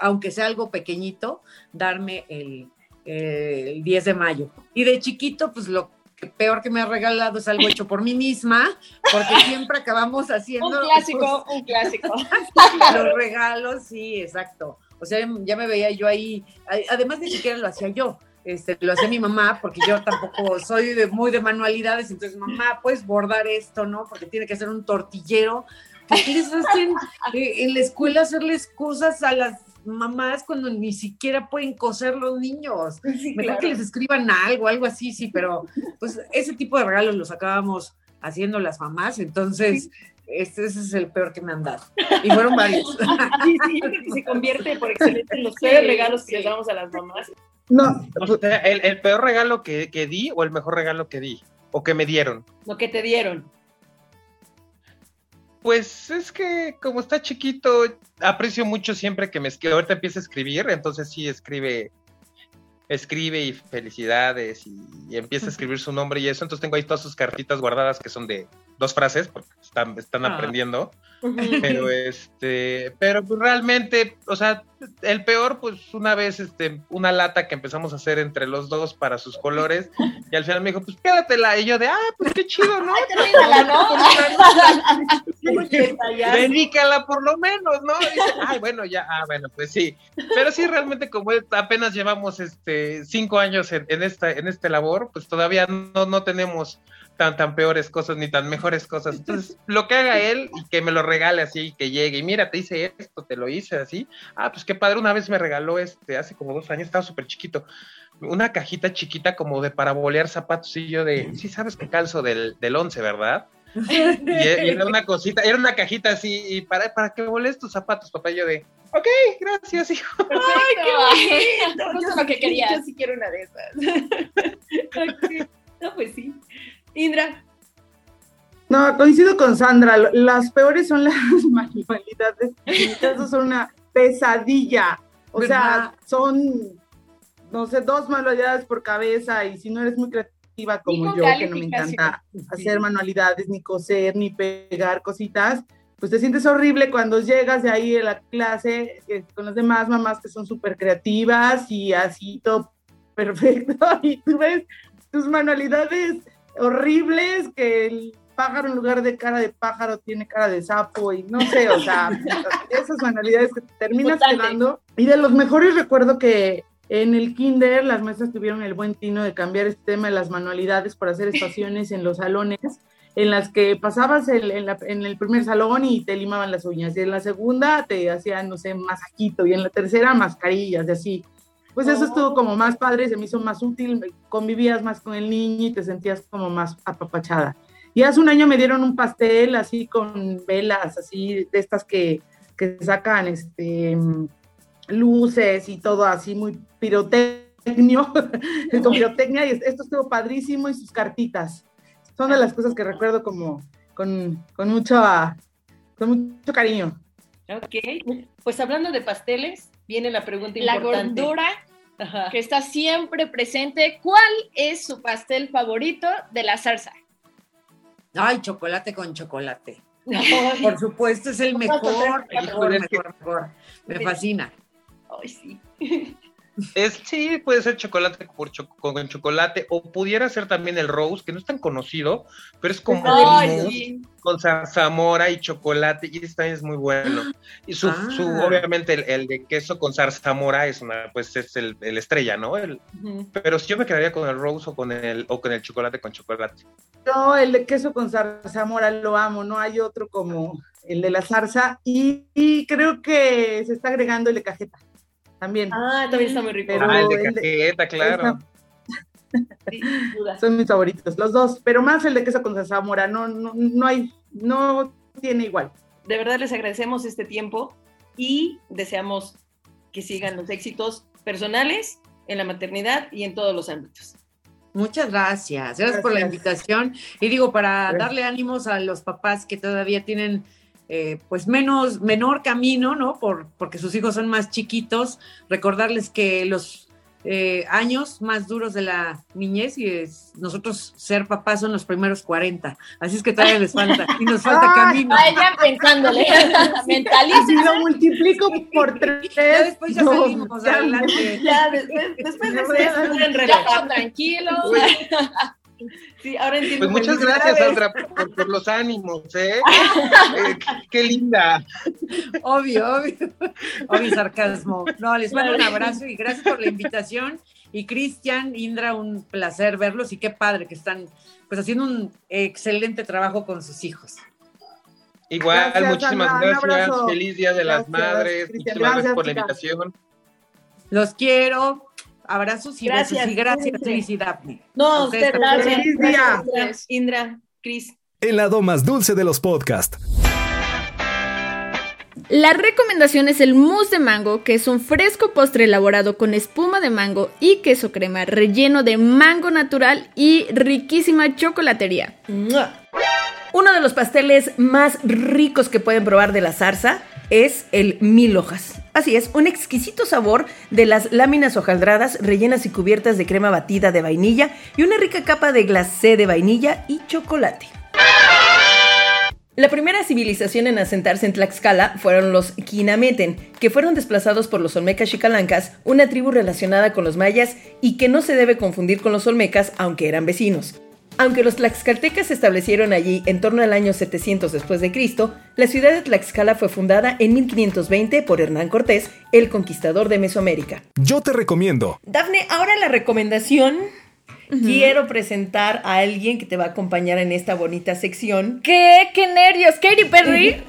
aunque sea algo pequeñito, darme el, el 10 de mayo. Y de chiquito, pues lo peor que me ha regalado es algo hecho por mí misma, porque siempre acabamos haciendo... un clásico, un clásico. Los regalos, sí, exacto. O sea, ya me veía yo ahí, además ni siquiera lo hacía yo, este, lo hacía mi mamá, porque yo tampoco soy de, muy de manualidades, entonces mamá, puedes bordar esto, ¿no? Porque tiene que ser un tortillero. ¿Qué les hacen eh, en la escuela hacerles cosas a las mamás cuando ni siquiera pueden coser los niños. Mejor que les escriban algo, algo así, sí, pero pues ese tipo de regalos los acabamos haciendo las mamás, entonces este, ese es el peor que me han dado. Y fueron varios. Sí, sí, se convierte por excelente en los peores regalos que les damos a las mamás. No. el, el, peor regalo que, que di o el mejor regalo que di o que me dieron. Lo que te dieron. Pues es que como está chiquito, aprecio mucho siempre que me escribe. Ahorita empieza a escribir, entonces sí escribe, escribe y felicidades y, empieza a escribir su nombre y eso. Entonces tengo ahí todas sus cartitas guardadas que son de dos frases porque están, están ah. aprendiendo. Pero este, pero pues realmente, o sea, el peor, pues una vez, este, una lata que empezamos a hacer entre los dos para sus colores, y al final me dijo, pues quédatela, y yo de, ah, pues qué chido, ¿no? Dedícala por lo menos, ¿no? ay, bueno, ya, ah, bueno, pues sí. Pero sí, realmente como apenas llevamos este cinco años en, en esta, en este labor, pues todavía no, no tenemos tan, tan peores cosas ni tan mejores cosas. Entonces, lo que haga él y que me lo regale así, que llegue y mira, te hice esto, te lo hice así. Ah, pues qué padre, una vez me regaló este, hace como dos años, estaba súper chiquito, una cajita chiquita como de para bolear zapatos y yo de, sí sabes que calzo del, del 11, ¿verdad? Y, era una cosita, era una cajita así, y para, para que bolees tus zapatos, papá, y yo de, ok, gracias, hijo. Ay, qué bonito. Yo, lo que quería. Yo sí quiero una de esas. No, pues sí. Indra. No, coincido con Sandra. Las peores son las manualidades. Eso son una pesadilla. O sea, son, no sé, dos manualidades por cabeza y si no eres muy creativa como yo, que no me encanta hacer manualidades, ni coser, ni pegar cositas, pues te sientes horrible cuando llegas de ahí a la clase eh, con las demás mamás que son súper creativas y así todo perfecto y tú ves tus manualidades horribles que el pájaro en lugar de cara de pájaro tiene cara de sapo y no sé, o sea, esas manualidades que terminas quedando. Y de los mejores recuerdo que en el kinder las maestras tuvieron el buen tino de cambiar este tema de las manualidades para hacer estaciones en los salones en las que pasabas en, en, el primer salón y te limaban las uñas, y en la segunda te hacían, no sé, masajito, y en la tercera mascarillas, y así. Pues eso estuvo oh. como más padre, se me hizo más útil, convivías más con el niño y te sentías como más apapachada. Y hace un año me dieron un pastel así con velas, así de estas que, que sacan este, luces y todo así muy pirotecnio, con pirotecnia, y esto estuvo padrísimo y sus cartitas. Son de las cosas que recuerdo como con, con, mucho, con mucho cariño. Ok, pues hablando de pasteles, viene la pregunta importante. La gordura que está siempre presente. ¿Cuál es su pastel favorito de la salsa? Ay, chocolate con chocolate. Por supuesto, es el mejor. mejor, mejor, mejor. Me fascina. Ay, sí. Es, sí, puede ser chocolate por con chocolate, o pudiera ser también el rose, que no es tan conocido, pero es como con zarzamora y chocolate, y este también es muy bueno. Y su, su ah. obviamente, el, de queso con zarzamora es una, pues es el, estrella, ¿no? El, Pero yo me quedaría con el rose o con el, o con el chocolate con chocolate. No, el de queso con zarzamora lo amo, no hay otro como el de la zarza, y, y creo que se está agregando el de cajeta también. Ah, también está muy rico. ah, el de cajeta, claro. Son mis favoritos, los dos, pero más el de queso con salsa no, no, no hay, no tiene igual. De verdad les agradecemos este tiempo. y deseamos que sigan los éxitos personales en la maternidad y en todos los ámbitos. Muchas gracias. gracias, por la invitación. Y digo, para darle ánimos a los papás que todavía tienen eh, pues menos, menor camino, ¿no? Por, porque sus hijos son más chiquitos, recordarles que los eh, años más duros de la niñez y es, nosotros ser papás son los primeros 40. Así es que todavía les falta y nos falta camino. Vayan pensándole, mentaliza. lo multiplico por tres. Ya después ya salimos adelante. Ya, después, después de eso, ya, tranquilos. Sí, ahora entiendo. Pues muchas gracias, Sandra, por, los ánimos, ¿eh? ¿eh? qué, linda. Obvio, obvio. Obvio sarcasmo. No, les mando un abrazo y gracias por la invitación. Y Cristian, Indra, un placer verlos y qué padre que están pues haciendo un excelente trabajo con sus hijos. Igual, muchísimas gracias. Feliz Día de las Madres. Muchísimas gracias, por la invitación. Los quiero. Abrazos y gracias, y gracias, Cris y Daphne. No, usted, gracias. Indra, Cris. El lado más dulce de los podcasts. La recomendación es el mousse de mango, que es un fresco postre elaborado con espuma de mango y queso crema relleno de mango natural y riquísima chocolatería. Uno de los pasteles más ricos que pueden probar de la zarza es el mil hojas. Así es, un exquisito sabor de las láminas hojaldradas rellenas y cubiertas de crema batida de vainilla y una rica capa de glacé de vainilla y chocolate. La primera civilización en asentarse en Tlaxcala fueron los Quinameten, que fueron desplazados por los Olmecas Chicalancas, una tribu relacionada con los mayas y que no se debe confundir con los Olmecas, aunque eran vecinos. Aunque los tlaxcaltecas se establecieron allí en torno al año 700 después de Cristo, la ciudad de Tlaxcala fue fundada en 1520 por Hernán Cortés, el conquistador de Mesoamérica. Yo te recomiendo. Dafne, ahora la recomendación Quiero presentar a alguien que te va a acompañar en esta bonita sección. ¿Qué? ¡Qué nervios! ¿Katy Perry?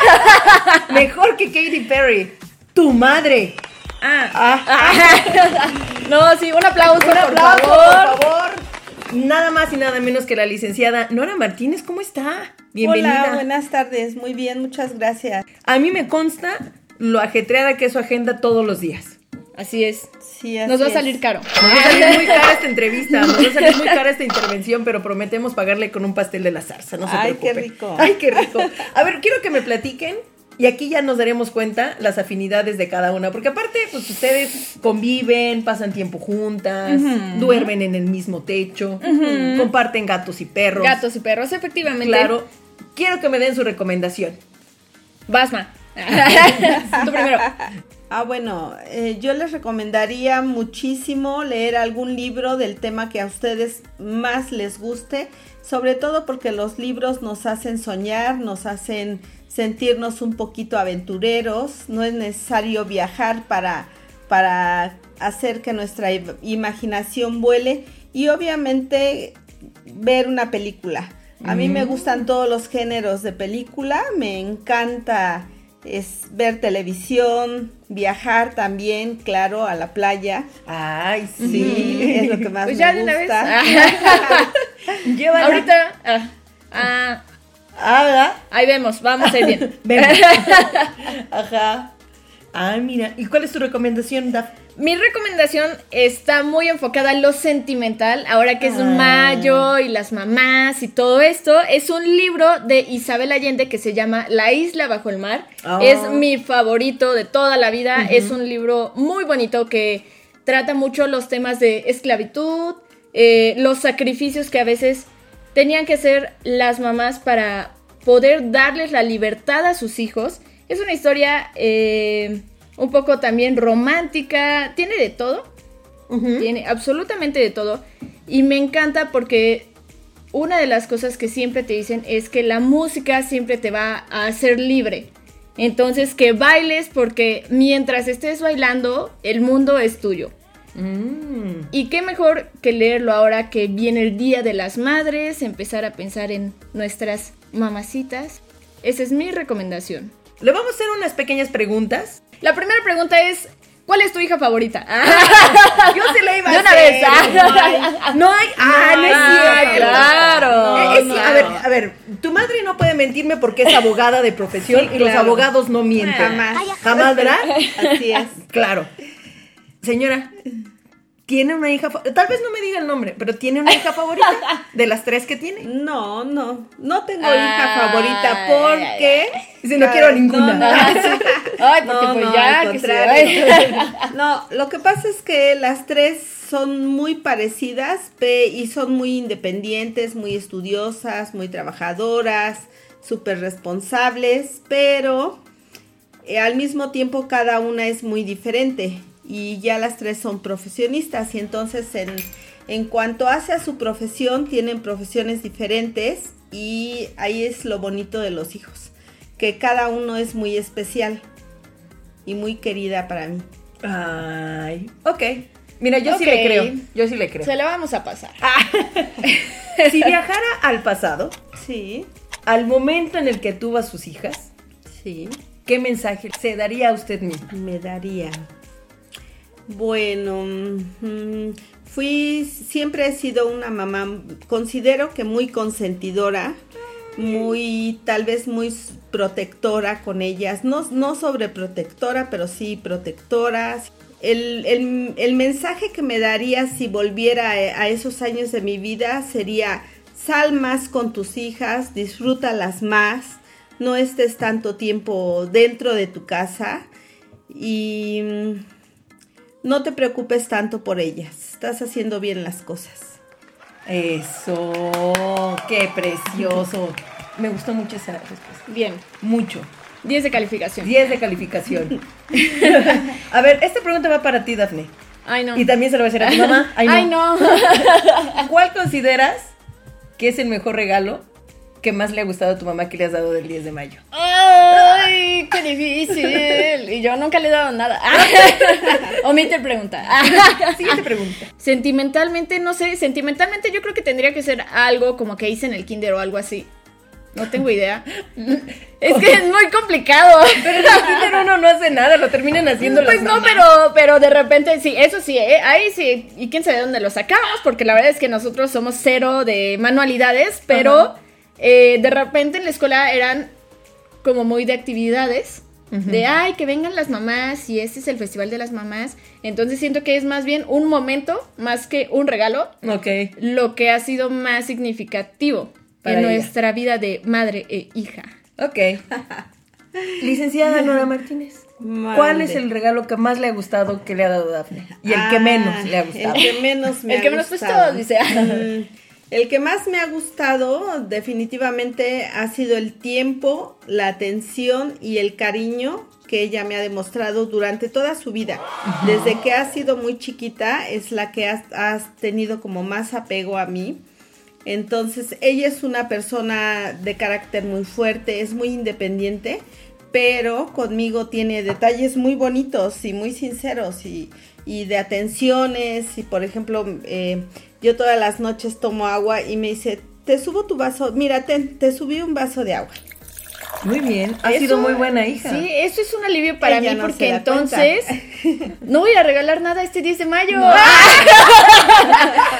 Mejor que Katy Perry. ¡Tu madre! Ah. ah. no, sí, un aplauso, un aplauso, por favor nada más y nada menos que la licenciada Nora Martínez. ¿Cómo está? Bienvenida. Hola, buenas tardes. Muy bien, muchas gracias. A mí me consta lo ajetreada que es su agenda todos los días. Así es. Sí, así Nos va a salir caro. Nos va a salir muy cara esta entrevista, nos va a salir muy cara esta intervención, pero prometemos pagarle con un pastel de la zarza, no se Ay, qué rico. Ay, qué rico. A ver, quiero que me platiquen y aquí ya nos daremos cuenta las afinidades de cada una, porque aparte, pues ustedes conviven, pasan tiempo juntas, duermen en el mismo techo, comparten gatos y perros. Gatos y perros, efectivamente. Claro. Quiero que me den su recomendación. Basma. Tú primero. Ah, bueno, eh, yo les recomendaría muchísimo leer algún libro del tema que a ustedes más les guste, sobre todo porque los libros nos hacen soñar, nos hacen sentirnos un poquito aventureros, no es necesario viajar para, para hacer que nuestra imaginación vuele y obviamente ver una película. A mí me gustan todos los géneros de película, me encanta es ver televisión, viajar también, claro, a la playa. Ay, sí, es lo que más pues me ya gusta. De una vez. Ahorita, ah, ah Ah, ¿verdad? Ahí vemos, vamos a ir bien. Ajá. Ah, mira. ¿Y cuál es tu recomendación, Daf? Mi recomendación está muy enfocada en lo sentimental, ahora que es ah. mayo y las mamás y todo esto. Es un libro de Isabel Allende que se llama La isla bajo el mar. Es oh. mi favorito de toda la vida. Es un libro muy bonito que trata mucho los temas de esclavitud, eh, los sacrificios que a veces tenían que ser las mamás para poder darles la libertad a sus hijos. Es una historia eh, un poco también romántica, tiene de todo, tiene absolutamente de todo. Y me encanta porque una de las cosas que siempre te dicen es que la música siempre te va a hacer libre. Entonces que bailes porque mientras estés bailando, el mundo es tuyo. Mm. Y qué mejor que leerlo ahora que viene el Día de las Madres, empezar a pensar en nuestras mamacitas. Esa es mi recomendación. Le vamos a hacer unas pequeñas preguntas. La primera pregunta es, ¿Cuál es tu hija favorita? Yo se la iba a hacer. Ah. No hay. Ah, no, es Claro. Eh, a ver, a ver, tu madre no puede mentirme porque es abogada de profesión y los abogados no mienten. Jamás. Jamás, ¿verdad? Así es. Claro. Señora, ¿tiene una hija? Tal vez no me diga el nombre, pero ¿tiene una hija favorita de las tres que tiene? No, no, no tengo hija favorita porque... Dice, no quiero ninguna. No, no, Ay, porque No, pues no, ya, al que se. No, lo que pasa es que las tres son muy parecidas y son muy independientes, muy estudiosas, muy trabajadoras, súper responsables, pero eh, al mismo tiempo cada una es muy diferente y ya las tres son profesionistas y entonces en, en cuanto hace a su profesión tienen profesiones diferentes y ahí es lo bonito de los hijos, que cada uno es muy especial y muy querida para mí. Ay, ok. Mira, yo sí le creo. Yo sí le creo. Se la vamos a pasar. Si viajara al pasado, Sí, al momento en el que tuvo a sus hijas, sí, ¿qué mensaje se daría a usted misma? me daría. Bueno, mm, fui, siempre he sido una mamá, considero que muy consentidora, muy, tal vez muy protectora con ellas, no, no sobreprotectora, pero sí protectora. El, el- el mensaje que me daría si volviera a, a esos años de mi vida sería, sal más con tus hijas, disfrútalas más, no estés tanto tiempo dentro de tu casa y mm, no te preocupes tanto por ellas, estás haciendo bien las cosas. Eso, qué precioso. Me gustó mucho esa respuesta. Bien. Mucho. 10 de calificación. 10 de calificación. a ver, esta pregunta va para ti, Dafne. Ay, no. Y también se lo voy a hacer a tu mamá. Ay, no. Ay, no. ¿Cuál consideras que es el mejor regalo que más le ha gustado a tu mamá que le has dado del 10 de mayo? Ay, qué difícil. Y yo nunca le he dado nada. Omite pregunta. Siguiente pregunta. Sentimentalmente, no sé, sentimentalmente yo creo que tendría que ser algo como que hice en el kinder o algo así. No tengo idea. Es que es muy complicado. Pero en el kinder uno no hace nada, lo terminan haciendo Pues las no, pero, pero de repente sí, eso sí, ¿eh? ahí sí. Y quién sabe de dónde lo sacamos, porque la verdad es que nosotros somos cero de manualidades, pero Ajá. Eh, de repente en la escuela eran como muy de actividades. De, ay, que vengan las mamás y este es el festival de las mamás. Entonces siento que es más bien un momento, más que un regalo, Ok. lo que ha sido más significativo Para en ella. nuestra vida de madre e hija. Ok. Licenciada Nora Martínez. ¿Cuál es el regalo que más le ha gustado que le ha dado Dafne? Y el que Ah, menos le ha gustado. El que menos me El ha que menos, pues, todos, dice. El que más me ha gustado definitivamente ha sido el tiempo, la atención y el cariño que ella me ha demostrado durante toda su vida. Desde que ha sido muy chiquita es la que has, tenido como más apego a mí. Entonces ella es una persona de carácter muy fuerte, es muy independiente, pero conmigo tiene detalles muy bonitos y muy sinceros y, y de atenciones. Y por ejemplo, eh, yo todas las noches tomo agua y me dice, te subo tu vaso, mira, ten, te subí un vaso de agua. Muy bien, ha Eso- sido muy buena hija. Sí, eso es un alivio para Ella mí no porque entonces cuenta. no voy a regalar nada este 10 de mayo.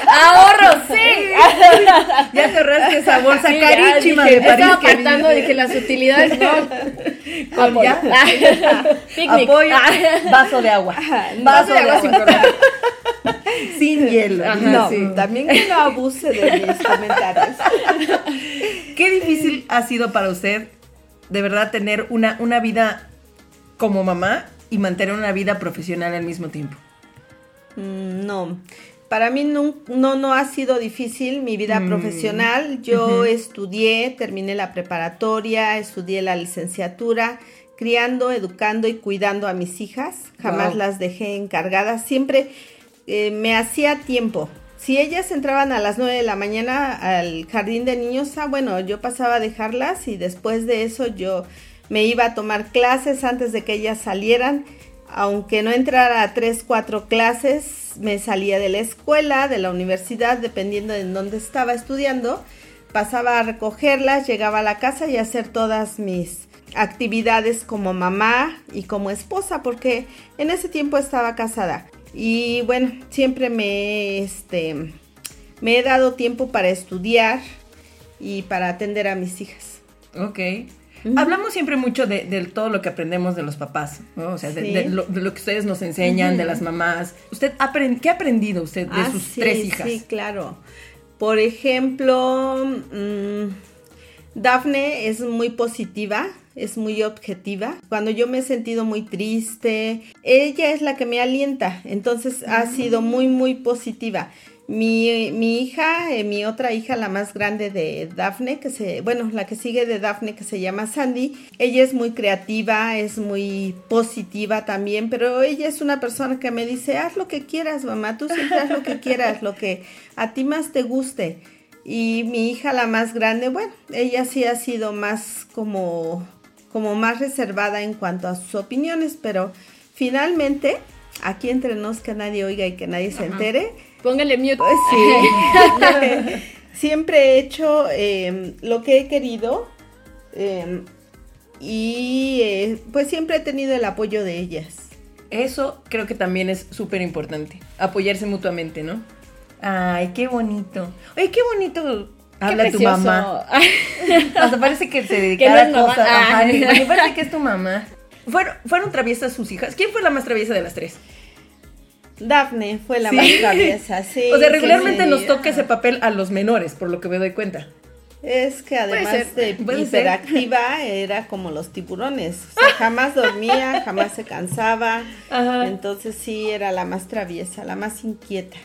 ¡Ahorro! ¡Sí! Ya cerraste esa bolsa Sí, carísima de París. Estaba que apartando, dije las utilidades, no. Picnic. Apoyo, vaso de agua. Vaso de agua sin problema. Sin hielo. Ajá, no, sí. también que no abuse de mis comentarios. Qué difícil ha sido para usted, de verdad, tener una, una vida como mamá y mantener una vida profesional al mismo tiempo. Mm, No, para mí no, no, no ha sido difícil mi vida profesional. Yo estudié, terminé la preparatoria, estudié la licenciatura, criando, educando y cuidando a mis hijas. Jamás Wow. las dejé encargadas. Siempre eh, me hacía tiempo. Si ellas entraban a las 9 de la mañana al jardín de niños, ah, bueno, yo pasaba a dejarlas y después de eso yo me iba a tomar clases antes de que ellas salieran. Aunque no entrara a tres, cuatro clases, me salía de la escuela, de la universidad, dependiendo de en dónde estaba estudiando. Pasaba a recogerlas, llegaba a la casa y a hacer todas mis actividades como mamá y como esposa, porque en ese tiempo estaba casada. Y bueno, siempre me, este, me he dado tiempo para estudiar y para atender a mis hijas. Ok. Hablamos siempre mucho de, todo lo que aprendemos de los papás, ¿no? O sea, de, lo, que ustedes nos enseñan, de las mamás. ¿Usted ¿Qué ha aprendido usted de ah, sus tres hijas? Sí, claro. Por ejemplo, mm, Dafne es muy positiva, es muy objetiva. Cuando yo me he sentido muy triste, ella es la que me alienta. Entonces ha sido muy, muy positiva. Mi, mi hija, eh, mi otra hija, la más grande de Daphne, que se, bueno, la que sigue de Daphne, que se llama Sandy, ella es muy creativa, es muy positiva también, pero ella es una persona que me dice, haz lo que quieras, mamá, tú siempre haz lo que quieras, lo que a ti más te guste. Y mi hija, la más grande, bueno, ella sí ha sido más como, como más reservada en cuanto a sus opiniones, pero finalmente, aquí entre nos que nadie oiga y que nadie se entere, Póngale mute. Pues sí. siempre he hecho em, lo que he querido em, y eh, pues siempre he tenido el apoyo de ellas. Eso creo que también es súper importante, apoyarse mutuamente, ¿no? Ay, qué bonito. Oye, qué bonito habla tu mamá. Hasta parece que se dedica a cosas. parece que es tu mamá. ¿Fueron, ¿Fueron traviesas sus hijas? ¿Quién fue la más traviesa de las tres? Daphne fue la más traviesa, sí. O sea, regularmente nos toca ese papel a los menores, por lo que me doy cuenta. Es que además de hiperactiva era como los tiburones. O sea, jamás dormía, jamás se cansaba. Entonces sí era la más traviesa, la más inquieta.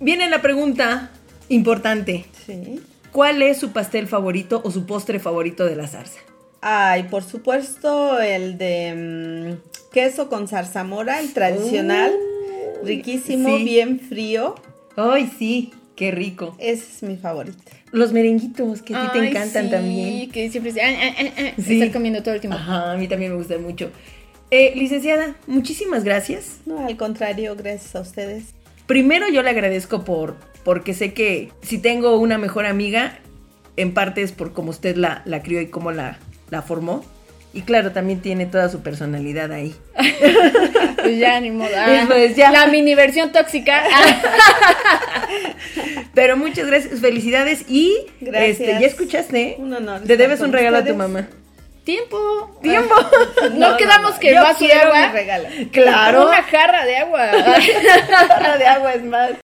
Viene la pregunta importante. Sí. ¿Cuál es su pastel favorito o su postre favorito de la zarza? Ay, por supuesto el de mm, queso con zarzamora, el tradicional. Uh. Riquísimo, bien frío. Ay, sí, qué rico. Ese es mi favorito. Los merenguitos, que a ti te encantan también. que siempre se, ah, ah, ah, estar comiendo todo el tiempo. Ajá, a mí también me gusta mucho. Eh, licenciada, muchísimas gracias. No, al contrario, gracias a ustedes. Primero yo le agradezco por, porque sé que si tengo una mejor amiga, en parte es por cómo usted la, la crió y cómo la, la formó. Y claro, también tiene toda su personalidad ahí. pues ya, ni modo. Ah, ya. La mini versión tóxica. Pero muchas gracias, felicidades y gracias. Este, ya escuchaste. Un honor. Te debes un regalo a tu mamá. Tiempo. Tiempo. no, quedamos que va a agua. regalo. Claro. Una jarra de agua. Una jarra de agua es más.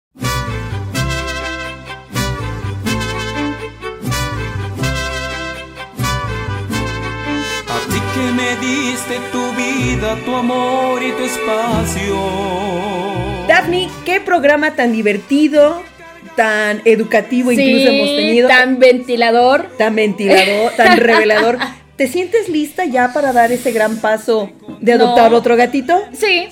Me diste tu vida, tu amor y tu espacio. Daphne, qué programa tan divertido, tan educativo incluso hemos tenido. Tan ventilador. Tan ventilador, tan revelador. ¿Te sientes lista ya para dar ese gran paso de adoptar otro gatito? Sí.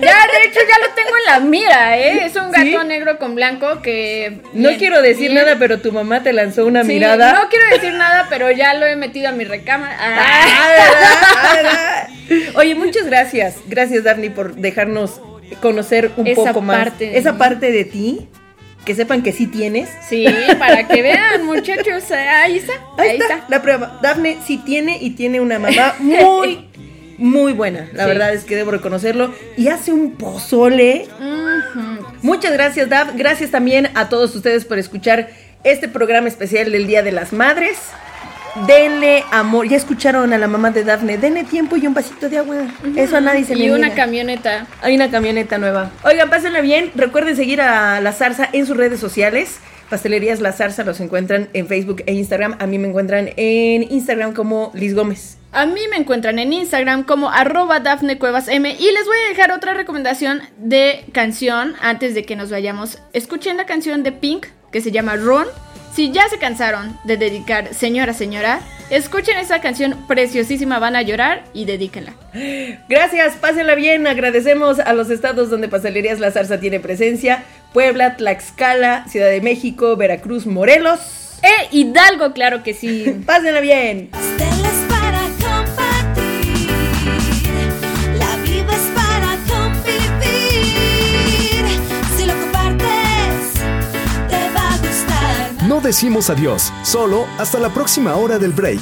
Ya, de hecho, ya lo tengo en la mira, ¿eh? Es un gato negro con blanco que... No quiero decir nada, pero tu mamá te lanzó una mirada. No quiero decir nada, pero ya lo he metido a mi recámara. Ah, Oye, muchas gracias. Gracias, Daphne, por dejarnos conocer un poco más esa parte de ti que sepan que sí tienes. Sí, para que vean, muchachos. Ahí está. Ahí, está. La prueba. Daphne sí tiene y tiene una mamá muy, muy buena. La verdad es que debo reconocerlo. Y hace un pozole. Muchas gracias, Dav. Gracias también a todos ustedes por escuchar este programa especial del Día de las Madres. Denle amor. Ya escucharon a la mamá de Dafne. Denle tiempo y un vasito de agua. Eso a nadie se le Y una camioneta. Hay una camioneta nueva. Oigan, pásenla bien. Recuerden seguir a La Zarza en sus redes sociales. Pastelerías La Zarza los encuentran en Facebook e Instagram. A mí me encuentran en Instagram como Liz Gómez. A mí me encuentran en Instagram como arroba Dafne Cuevas M. Y les voy a dejar otra recomendación de canción antes de que nos vayamos. Escuchen la canción de Pink que se llama Ron si ya se cansaron de dedicar Señora Señora, escuchen esa canción preciosísima, van a llorar y dedíquenla. Gracias, pásenla bien. Agradecemos a los estados donde Pastelerías La Zarza tiene presencia: Puebla, Tlaxcala, Ciudad de México, Veracruz, Morelos. E Hidalgo, claro que sí. pásenla bien. No decimos adiós, solo hasta la próxima hora del break.